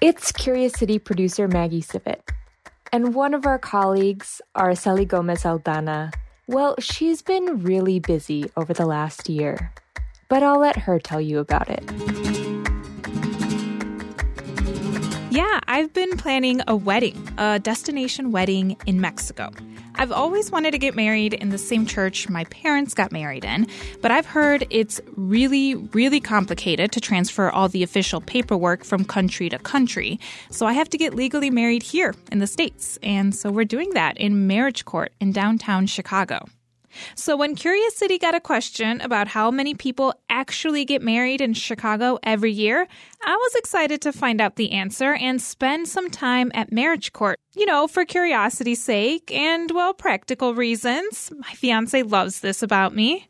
It's Curious City producer Maggie Sivit. And one of our colleagues, Araceli Gomez Aldana, well, she's been really busy over the last year. But I'll let her tell you about it. Yeah, I've been planning a wedding, a destination wedding in Mexico. I've always wanted to get married in the same church my parents got married in, but I've heard it's really, really complicated to transfer all the official paperwork from country to country. So I have to get legally married here in the States. And so we're doing that in marriage court in downtown Chicago. So, when Curious City got a question about how many people actually get married in Chicago every year, I was excited to find out the answer and spend some time at marriage court. You know, for curiosity's sake and, well, practical reasons. My fiance loves this about me.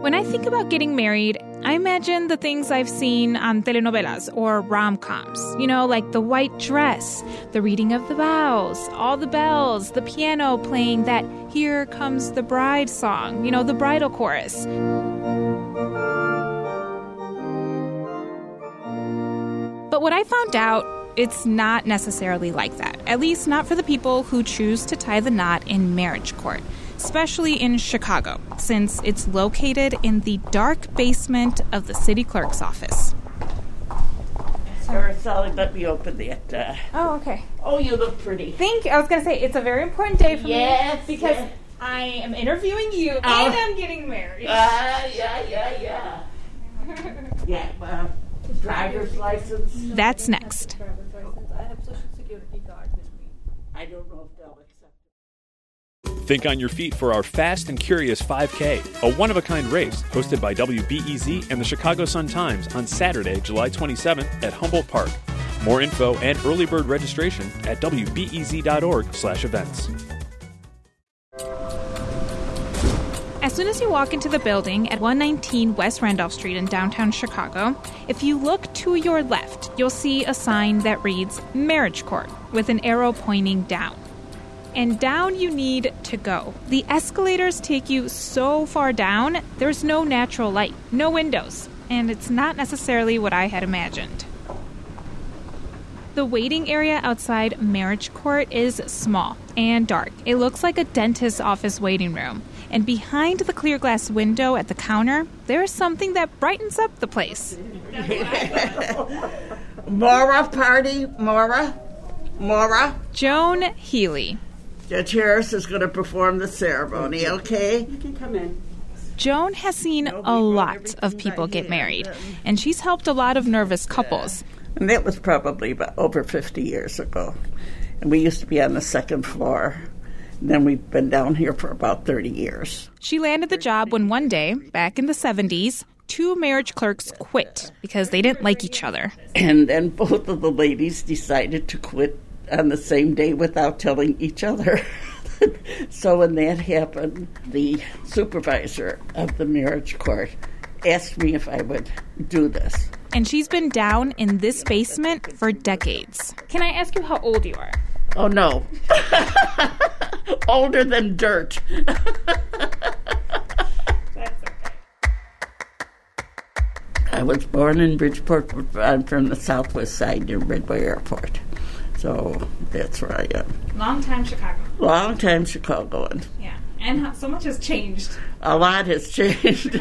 When I think about getting married, I imagine the things I've seen on telenovelas or rom coms. You know, like the white dress, the reading of the vows, all the bells, the piano playing that Here Comes the Bride song, you know, the bridal chorus. But what I found out, it's not necessarily like that, at least not for the people who choose to tie the knot in marriage court especially in Chicago, since it's located in the dark basement of the city clerk's office. Araceli, let me open that. Uh, oh, okay. Oh, you look pretty. Thank you. I was going to say, it's a very important day for yes, me because yes. I am interviewing you uh, and I'm getting married. Ah, uh, yeah, yeah, yeah. yeah, well, driver's license. That's next. I have social security guard with me. I don't know if they'll Think on your feet for our Fast and Curious 5K, a one of a kind race hosted by WBEZ and the Chicago Sun Times on Saturday, July 27th at Humboldt Park. More info and early bird registration at wbez.org/events. As soon as you walk into the building at 119 West Randolph Street in downtown Chicago, if you look to your left, you'll see a sign that reads Marriage Court with an arrow pointing down and down you need to go. The escalators take you so far down, there's no natural light, no windows, and it's not necessarily what I had imagined. The waiting area outside Marriage Court is small and dark. It looks like a dentist's office waiting room. And behind the clear glass window at the counter, there's something that brightens up the place. Mora party, Mora, Mora. Joan Healy, Judge Harris is going to perform the ceremony, oh, okay? You can come in. Joan has seen a lot of people get married, um, and she's helped a lot of nervous couples. And that was probably about over 50 years ago. And we used to be on the second floor. And then we've been down here for about 30 years. She landed the job when one day, back in the 70s, two marriage clerks quit because they didn't like each other. And then both of the ladies decided to quit on the same day without telling each other. so when that happened, the supervisor of the marriage court asked me if I would do this. And she's been down in this basement for decades. Can I ask you how old you are? Oh, no. Older than dirt. That's okay. I was born in Bridgeport. I'm from the southwest side near Midway Airport. So that's where I am. Long time Chicago. Long time Chicagoan. Yeah. And so much has changed. A lot has changed.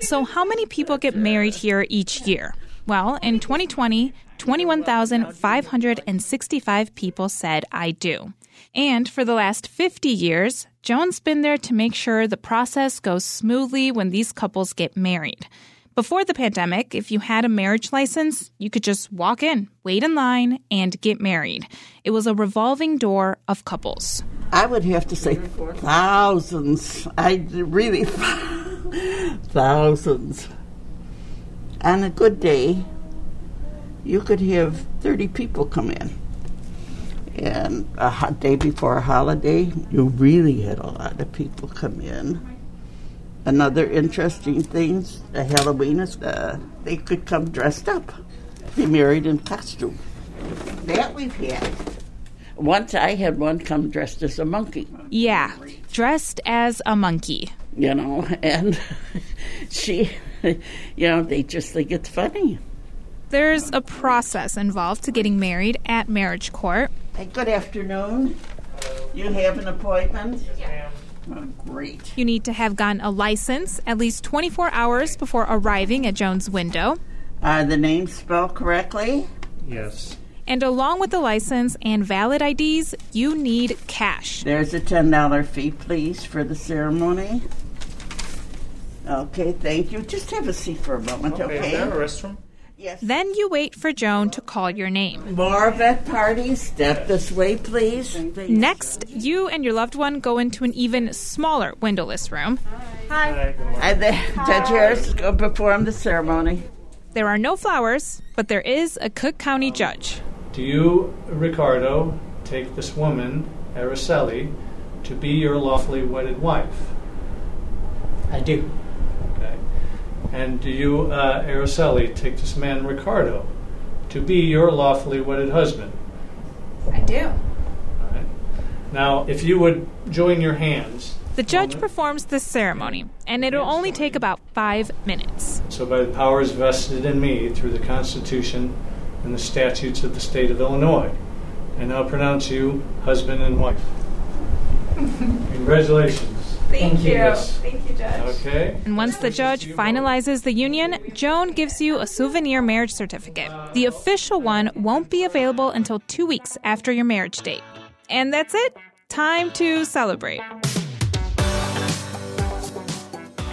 so, how many people get married here each year? Well, in 2020, 21,565 people said, I do. And for the last 50 years, Joan's been there to make sure the process goes smoothly when these couples get married. Before the pandemic, if you had a marriage license, you could just walk in, wait in line, and get married. It was a revolving door of couples. I would have to say thousands. I really thousands. On a good day, you could have 30 people come in. And a hot day before a holiday, you really had a lot of people come in. Another interesting thing, uh, Halloween is uh, they could come dressed up, be married in costume. That we've had. Once I had one come dressed as a monkey. Yeah, dressed as a monkey. You know, and she, you know, they just think it's funny. There's a process involved to getting married at marriage court. Hey, good afternoon. You have an appointment? Yes, Oh, great. You need to have gotten a license at least 24 hours before arriving at Joan's window. Are the names spelled correctly? Yes. And along with the license and valid IDs, you need cash. There's a $10 fee, please, for the ceremony. Okay, thank you. Just have a seat for a moment, okay? Is there a restroom? Yes. Then you wait for Joan to call your name. More vet parties. Step this way, please. please. Next, you and your loved one go into an even smaller windowless room. Hi. good morning. Are the Judge Harris go perform the ceremony. There are no flowers, but there is a Cook County judge. Do you, Ricardo, take this woman, Araceli, to be your lawfully wedded wife? I do. Okay. And do you, uh, Araceli, take this man, Ricardo, to be your lawfully wedded husband? I do. All right. Now, if you would join your hands. The judge performs this ceremony, and it'll only take about five minutes. So, by the powers vested in me through the Constitution and the statutes of the state of Illinois, I now pronounce you husband and wife. Congratulations. Thank you. Yes. Thank you, Judge. Okay. And once the judge finalizes the union, Joan gives you a souvenir marriage certificate. The official one won't be available until two weeks after your marriage date. And that's it. Time to celebrate.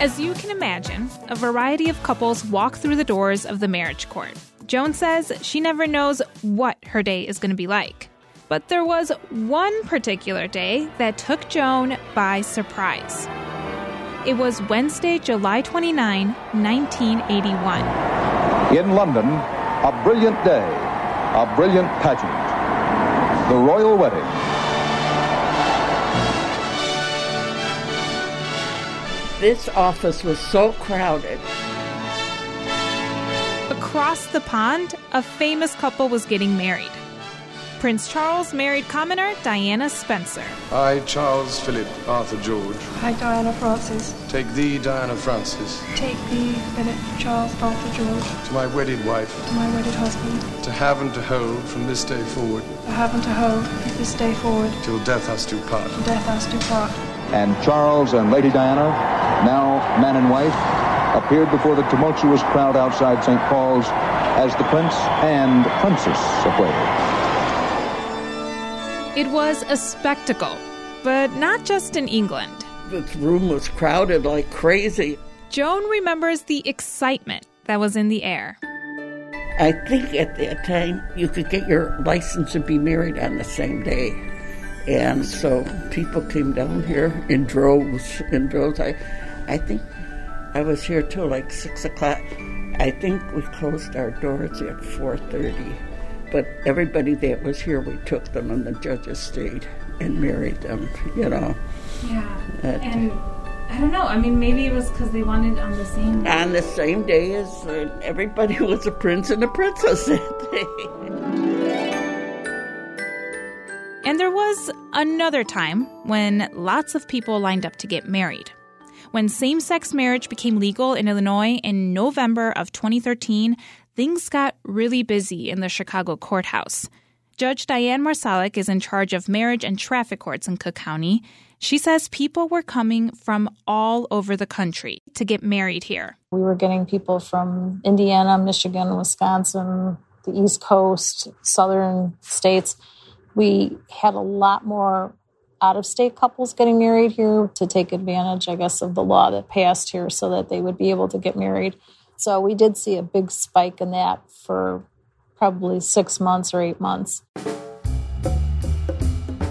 As you can imagine, a variety of couples walk through the doors of the marriage court. Joan says she never knows what her day is going to be like. But there was one particular day that took Joan by surprise. It was Wednesday, July 29, 1981. In London, a brilliant day, a brilliant pageant. The royal wedding. This office was so crowded. Across the pond, a famous couple was getting married. Prince Charles married commoner Diana Spencer. I, Charles Philip Arthur George, I, Diana Frances, take thee, Diana Frances, take thee, Philip Charles Arthur George, to my wedded wife, to my wedded husband, to have and to hold from this day forward, to have and to hold from this day forward, till death us do part. till death us do part. And Charles and Lady Diana, now man and wife, appeared before the tumultuous crowd outside St. Paul's as the prince and princess of Wales. It was a spectacle, but not just in England. This room was crowded like crazy. Joan remembers the excitement that was in the air. I think at that time you could get your license and be married on the same day. And so people came down here in droves, in droves. I, I think I was here till like six o'clock. I think we closed our doors at four thirty. But everybody that was here, we took them, and the judges stayed and married them. You know, Yeah. Uh, and I don't know. I mean, maybe it was because they wanted on the same. on the same day as uh, everybody was a prince and a princess that day. And there was another time when lots of people lined up to get married. When same sex marriage became legal in Illinois in November of 2013, things got really busy in the Chicago courthouse. Judge Diane Marsalik is in charge of marriage and traffic courts in Cook County. She says people were coming from all over the country to get married here. We were getting people from Indiana, Michigan, Wisconsin, the East Coast, southern states. We had a lot more out of state couples getting married here to take advantage, I guess, of the law that passed here so that they would be able to get married. So we did see a big spike in that for probably six months or eight months.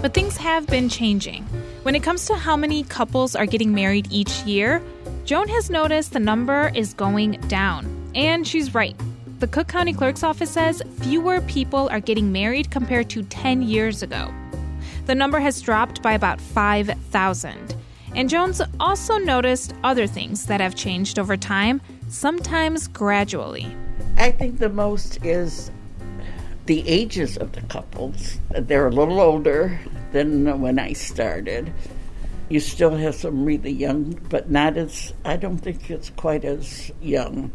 But things have been changing. When it comes to how many couples are getting married each year, Joan has noticed the number is going down. And she's right. The Cook County Clerk's Office says fewer people are getting married compared to 10 years ago. The number has dropped by about 5,000. And Joan's also noticed other things that have changed over time, sometimes gradually. I think the most is the ages of the couples. They're a little older than when I started. You still have some really young, but not as, I don't think it's quite as young.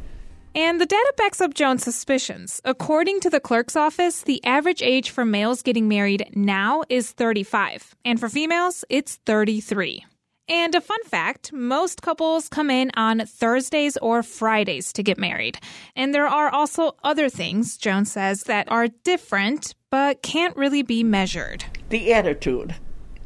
And the data backs up Joan's suspicions. According to the clerk's office, the average age for males getting married now is 35, and for females, it's 33. And a fun fact most couples come in on Thursdays or Fridays to get married. And there are also other things, Joan says, that are different but can't really be measured. The attitude.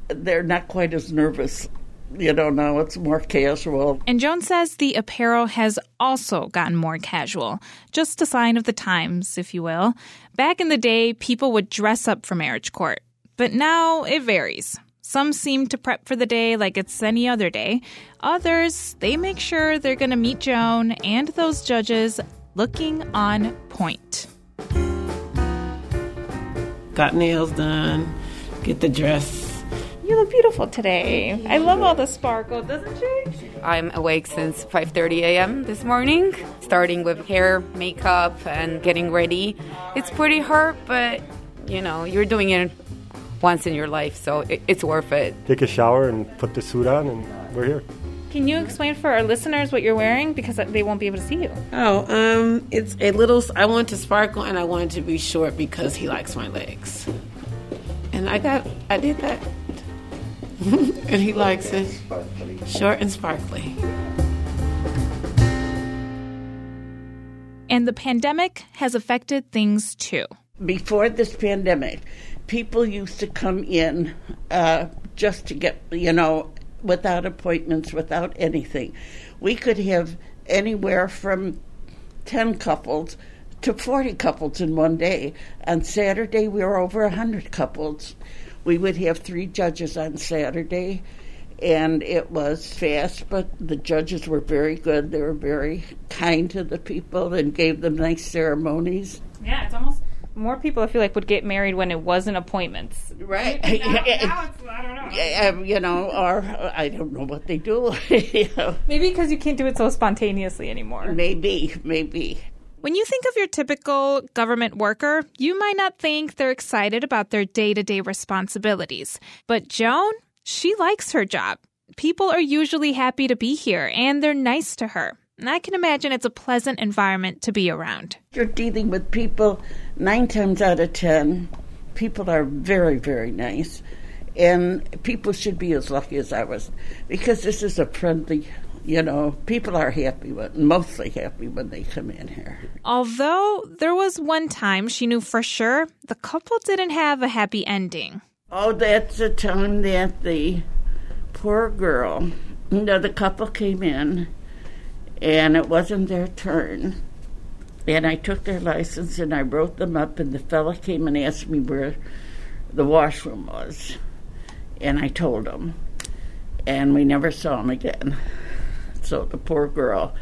They're not quite as nervous. You know, now it's more casual. And Joan says the apparel has also gotten more casual, just a sign of the times, if you will. Back in the day, people would dress up for marriage court, but now it varies. Some seem to prep for the day like it's any other day. Others, they make sure they're going to meet Joan and those judges looking on point. Got nails done, get the dress. You look beautiful today. I love all the sparkle, doesn't she? I'm awake since 5:30 a.m. this morning, starting with hair, makeup, and getting ready. It's pretty hard, but you know, you're doing it once in your life, so it, it's worth it. Take a shower and put the suit on, and we're here. Can you explain for our listeners what you're wearing because they won't be able to see you? Oh, um, it's a little. I want to sparkle, and I want it to be short because he likes my legs. And I got, I did that, and he likes it short and sparkly. And the pandemic has affected things too. Before this pandemic, people used to come in uh, just to get, you know, without appointments, without anything. We could have anywhere from 10 couples to 40 couples in one day. On Saturday, we were over 100 couples. We would have three judges on Saturday, and it was fast, but the judges were very good. They were very kind to the people and gave them nice ceremonies. Yeah, it's almost more people I feel like would get married when it wasn't appointments. Right. Now, now it's, I don't know. Yeah, um, you know, or I don't know what they do. you know. Maybe because you can't do it so spontaneously anymore. Maybe, maybe. When you think of your typical government worker, you might not think they're excited about their day to day responsibilities. But Joan, she likes her job. People are usually happy to be here and they're nice to her. And I can imagine it's a pleasant environment to be around. You're dealing with people nine times out of ten. People are very, very nice. And people should be as lucky as I was because this is a friendly, you know, people are happy, when, mostly happy when they come in here. Although there was one time she knew for sure the couple didn't have a happy ending. Oh, that's the time that the poor girl, you know, the couple came in and it wasn't their turn. And I took their license and I wrote them up, and the fella came and asked me where the washroom was. And I told him. And we never saw him again. So the poor girl,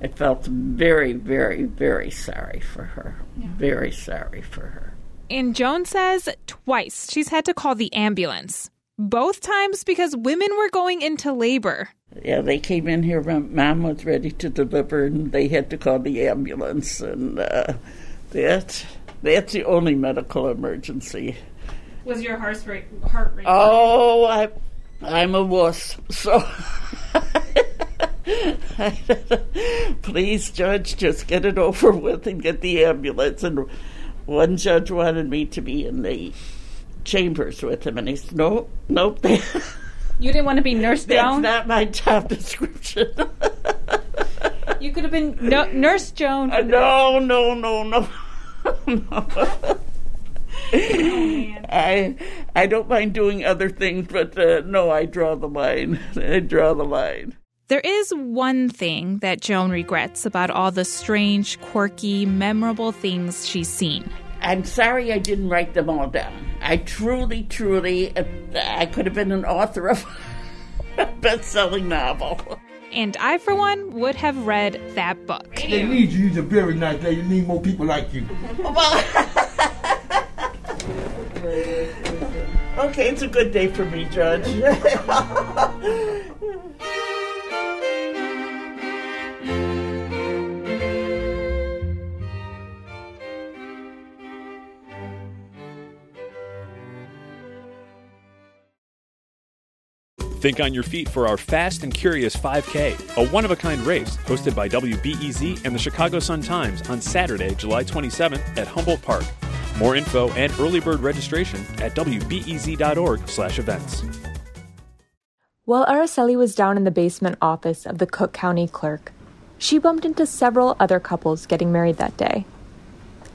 I felt very, very, very sorry for her. Yeah. Very sorry for her. And Joan says twice she's had to call the ambulance. Both times because women were going into labor. Yeah, they came in here. Mom was ready to deliver, and they had to call the ambulance. And uh, that that's the only medical emergency. Was your heart rate? Heart rate? Oh, I, I'm a wuss. So, please, judge, just get it over with and get the ambulance. And one judge wanted me to be in the chambers with him, and he said, "Nope, nope." You didn't want to be Nurse Joan? That's not my job description. you could have been no, Nurse Joan. Uh, no, no, no, no, no. oh, I I don't mind doing other things, but uh, no, I draw the line. I draw the line. There is one thing that Joan regrets about all the strange, quirky, memorable things she's seen. I'm sorry I didn't write them all down. I truly, truly, uh, I could have been an author of a best selling novel. And I, for one, would have read that book. They need you. You're a very nice lady. They need more people like you. okay, it's a good day for me, Judge. Think on your feet for our Fast and Curious 5K, a one of a kind race hosted by WBEZ and the Chicago Sun Times on Saturday, July 27th at Humboldt Park. More info and early bird registration at wbez.org/events. While Araceli was down in the basement office of the Cook County clerk, she bumped into several other couples getting married that day.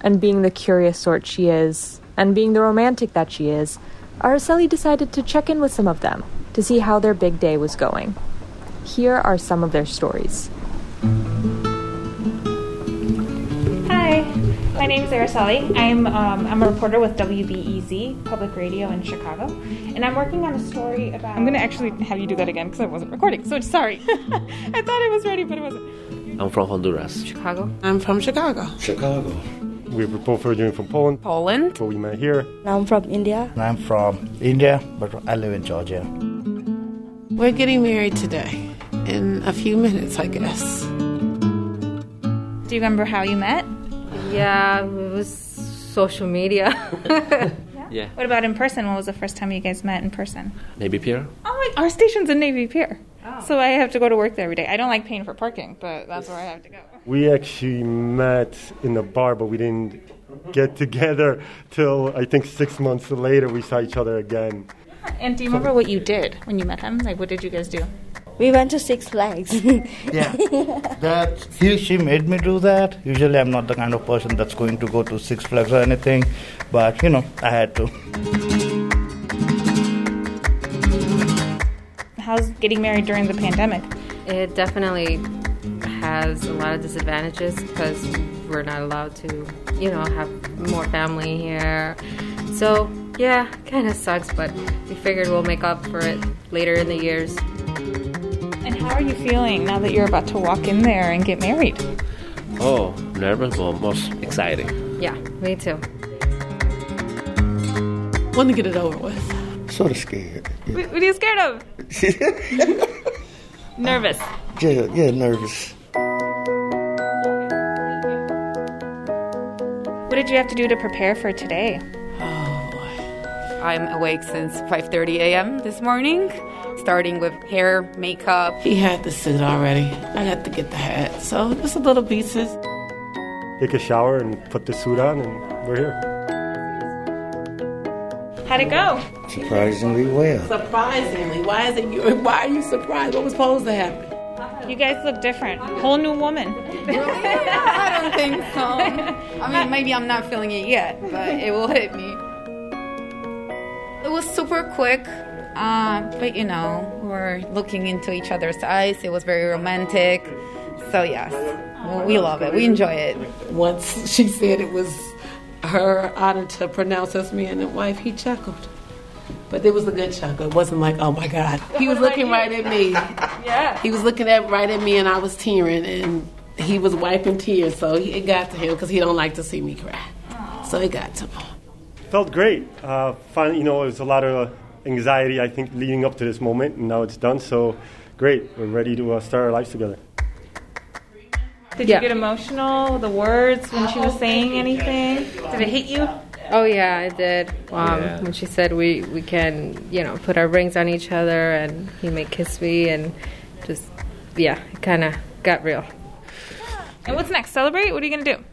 And being the curious sort she is, and being the romantic that she is, Araceli decided to check in with some of them to see how their big day was going. Here are some of their stories. Hi, my name is Araceli. I'm um, I'm a reporter with WBEZ Public Radio in Chicago, and I'm working on a story about. I'm going to actually have you do that again because I wasn't recording. So sorry. I thought it was ready, but it wasn't. I'm from Honduras. Chicago. I'm from Chicago. Chicago. We were both originally from Poland. Poland. But we met here. I'm from India. I'm from India, but I live in Georgia. We're getting married today. In a few minutes, I guess. Do you remember how you met? Yeah, it was social media. Yeah. What about in person? When was the first time you guys met in person? Navy Pier? Oh, my, our station's in Navy Pier. Oh. So I have to go to work there every day. I don't like paying for parking, but that's where I have to go. We actually met in a bar, but we didn't get together till I think six months later we saw each other again. And do you remember what you did when you met him? Like, what did you guys do? We went to Six Flags. Yeah. That he, she made me do that. Usually, I'm not the kind of person that's going to go to Six Flags or anything, but you know, I had to. How's getting married during the pandemic? It definitely has a lot of disadvantages because we're not allowed to, you know, have more family here. So, yeah, kind of sucks, but we figured we'll make up for it later in the years. And how are you feeling now that you're about to walk in there and get married? Oh, nervous but most exciting. Yeah, me too. Want to get it over with. Sort of scared. What, what are you scared of? Nervous. Yeah, yeah, nervous. What did you have to do to prepare for today? I'm awake since 5:30 a.m. this morning, starting with hair, makeup. He had the suit already. I had to get the hat. So just a little pieces. Take a shower and put the suit on, and we're here. How'd it go? Surprisingly well. Surprisingly, why is it you? Why are you surprised? What was supposed to happen? You guys look different. Whole new woman. I don't think so. I mean, maybe I'm not feeling it yet, but it will hit me. It was super quick, uh, but you know, we're looking into each other's eyes. It was very romantic. So, yes, we love it. We enjoy it. Once she said it was her honor to pronounce us man and wife, he chuckled. But it was a good chuckle. It wasn't like, oh my God. He was looking right at me. Yeah. He was looking at right at me, and I was tearing, and he was wiping tears. So he, it got to him because he don't like to see me cry. So it got to him. Felt great. Uh, finally, you know, it was a lot of anxiety, I think, leading up to this moment, and now it's done. So great. We're ready to uh, start our lives together. Did Yeah. you get emotional? The words when she was saying anything? Did it hit you? Oh yeah, I did. Um, Yeah. When she said we we can, you know, put our rings on each other, and he may kiss me, and just yeah, it kind of got real. And what's next? Celebrate? What are you gonna do?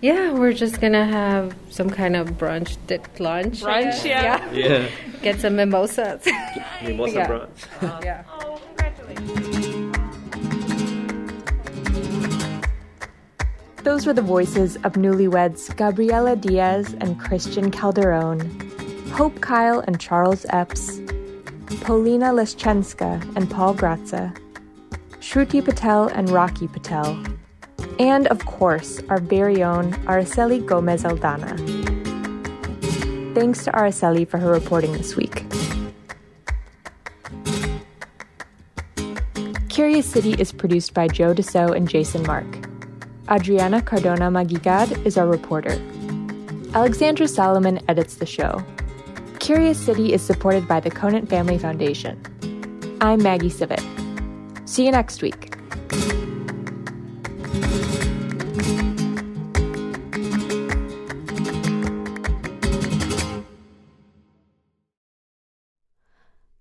Yeah, we're just gonna have some kind of brunch, dipped lunch. Brunch, guess. yeah. Yeah. Get some mimosas. Mimosa Yeah. brunch. yeah. Oh, congratulations. Those were the voices of newlyweds Gabriela Diaz and Christian Calderon, Hope Kyle and Charles Epps, Polina Leschenska and Paul Gratza, Shruti Patel and Rocky Patel, and of course, our very own Araceli Gomez Aldana. Thanks to Araceli for her reporting this week. Curious City is produced by Joe DeCeault and Jason Marck. Adriana Cardona Maguigad is our reporter. Alexandra Salomon edits the show. Curious City is supported by the Conant Family Foundation. I'm Maggie Sivit. See you next week.